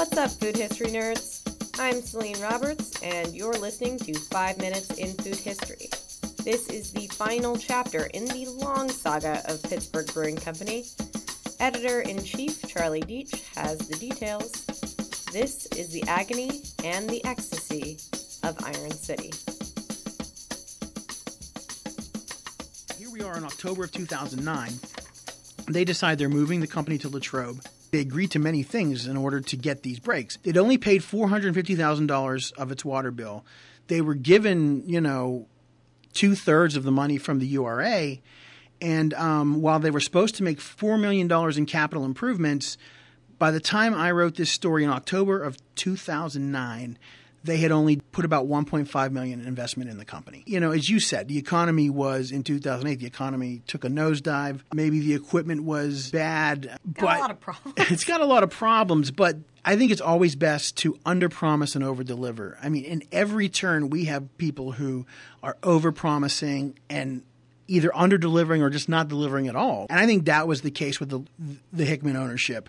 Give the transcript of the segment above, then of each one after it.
What's up, food history nerds? I'm Celine Roberts, and you're listening to 5 Minutes in Food History. This is the final chapter in the long saga of Pittsburgh Brewing Company. Editor in chief Charlie Deitch has the details. This is the agony and the ecstasy of Iron City. Here we are in October of 2009. They decide they're moving the company to Latrobe. They agreed to many things in order to get these breaks. It only paid $450,000 of its water bill. They were given, you know, two thirds of the money from the URA. And um, while they were supposed to make $4 million in capital improvements, by the time I wrote this story in October of 2009, they had only put about 1.5 million in investment in the company. You know, as you said, the economy was in 2008. The economy took a nosedive. Maybe the equipment was bad, Got but a lot of problems. it's got a lot of problems. But I think it's always best to underpromise and overdeliver. I mean, in every turn, we have people who are overpromising and either underdelivering or just not delivering at all. And I think that was the case with the the Hickman ownership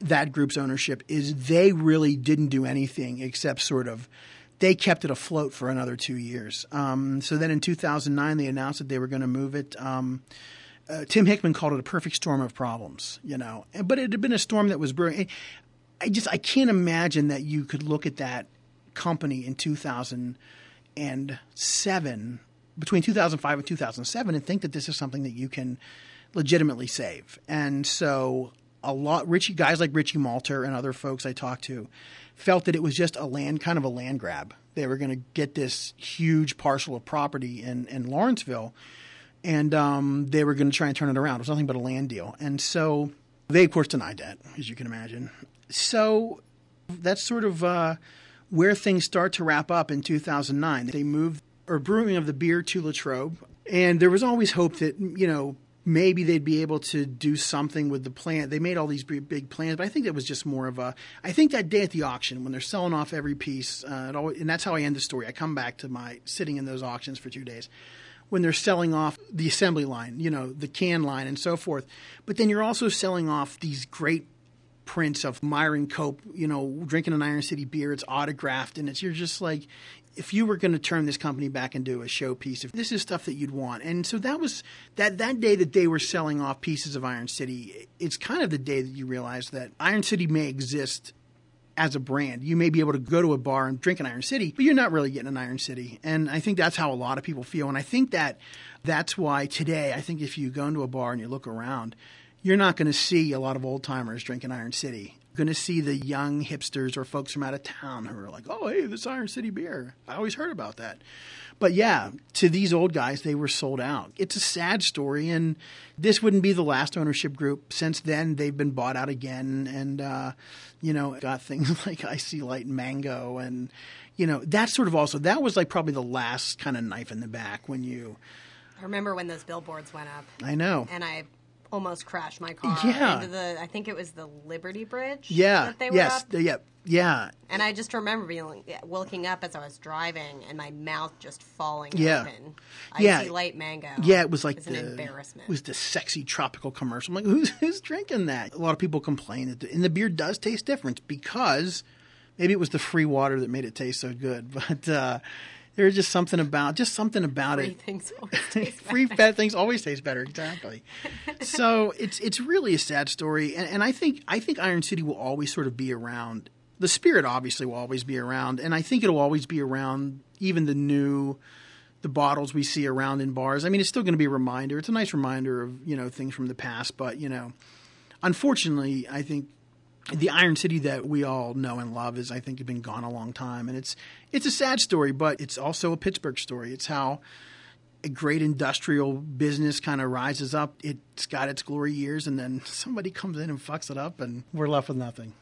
that group's ownership is they really didn't do anything except sort of they kept it afloat for another two years. Um, so then in 2009 they announced that they were going to move it. Um, uh, Tim Hickman called it a perfect storm of problems, you know, but it had been a storm that was brewing. I just I can't imagine that you could look at that company in 2007 between 2005 and 2007 and think that this is something that you can legitimately save. And so a lot Richie guys like Richie Malter and other folks I talked to felt that it was just a land kind of a land grab. They were going to get this huge parcel of property in in Lawrenceville, and um, they were going to try and turn it around. It was nothing but a land deal, and so they of course denied that, as you can imagine. So that's sort of uh, where things start to wrap up in 2009. They moved or brewing of the beer to Latrobe, and there was always hope that you know maybe they'd be able to do something with the plant. They made all these big, plans, but I think it was just more of a. I think that day at the auction when they're selling off every piece, uh, always, and that's how I end the story. I come back to my sitting in those auctions for two days. When they're selling off the assembly line, you know, the can line and so forth. But then you're also selling off these great prints of Myron Cope, you know, drinking an Iron City beer. It's autographed, and it's you're just like, if you were going to turn this company back into a showpiece, if this is stuff that you'd want, and so that was that that day that they were selling off pieces of Iron City. It's kind of the day that you realize that Iron City may exist as a brand. You may be able to go to a bar and drink an Iron City, but you're not really getting an Iron City. And I think that's how a lot of people feel. And I think that that's why today, I think if you go into a bar and you look around, you're not going to see a lot of old timers drinking Iron City. Going to see the young hipsters or folks from out of town who are like, oh, hey, this Iron City beer. I always heard about that. But yeah, to these old guys, they were sold out. It's a sad story, and this wouldn't be the last ownership group. Since then, they've been bought out again, and uh, you know, got things like IC Light and Mango, and you know, that sort of also that was like probably the last kind of knife in the back when you. I remember when those billboards went up, I know. and I almost crashed my car Yeah. into the. I think it was the Liberty Bridge. Yeah. that they were yes. up. the- yeah. Yeah. And I just remember being looking up as I was driving, and my mouth just falling Yeah. open. I Yeah. see light mango. Yeah, it was like It's an the embarrassment. It was the sexy tropical commercial. I'm like, who's who's drinking that? A lot of people complain that, the, and the beer does taste different because maybe it was the free water that made it taste so good. But uh, there's just something about just something about Free it. things always free better. fat things always taste better. Exactly. so it's it's really a sad story, and, and I think I think Iron City will always sort of be around. The spirit obviously will always be around, and I think it'll always be around. Even the new, the bottles we see around in bars. I mean, it's still going to be a reminder. It's a nice reminder of you know things from the past, but you know, unfortunately, I think the Iron City that we all know and love is, I think, been gone a long time, and it's it's a sad story, but it's also a Pittsburgh story. It's how a great industrial business kind of rises up. It's got its glory years, and then somebody comes in and fucks it up, and we're left with nothing.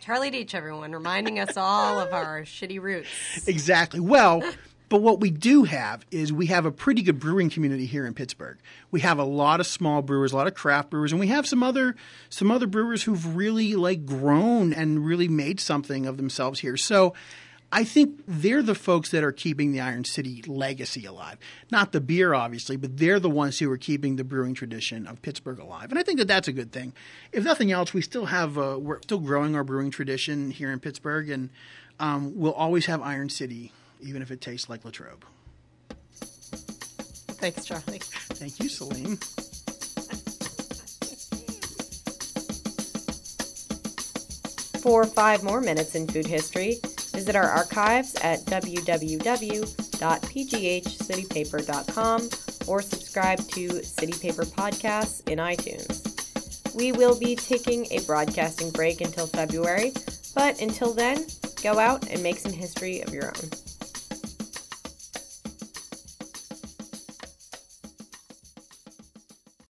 Charlie Deitch, everyone, reminding us all of our shitty roots. Exactly. Well, but what we do have is we have a pretty good brewing community here in Pittsburgh. We have a lot of small brewers, a lot of craft brewers, and we have some other some other brewers who've really like grown and really made something of themselves here. So I think they're the folks that are keeping the Iron City legacy alive. Not the beer, obviously, but they're the ones who are keeping the brewing tradition of Pittsburgh alive. And I think that that's a good thing. If nothing else, we still have uh, we're still growing our brewing tradition here in Pittsburgh, and um, we'll always have Iron City, even if it tastes like Latrobe. Thanks, Charlie. Thank you, Celine. For five more minutes in food history, visit our archives at www.pghcitypaper.com or subscribe to City Paper Podcasts in iTunes. We will be taking a broadcasting break until February, but until then, go out and make some history of your own.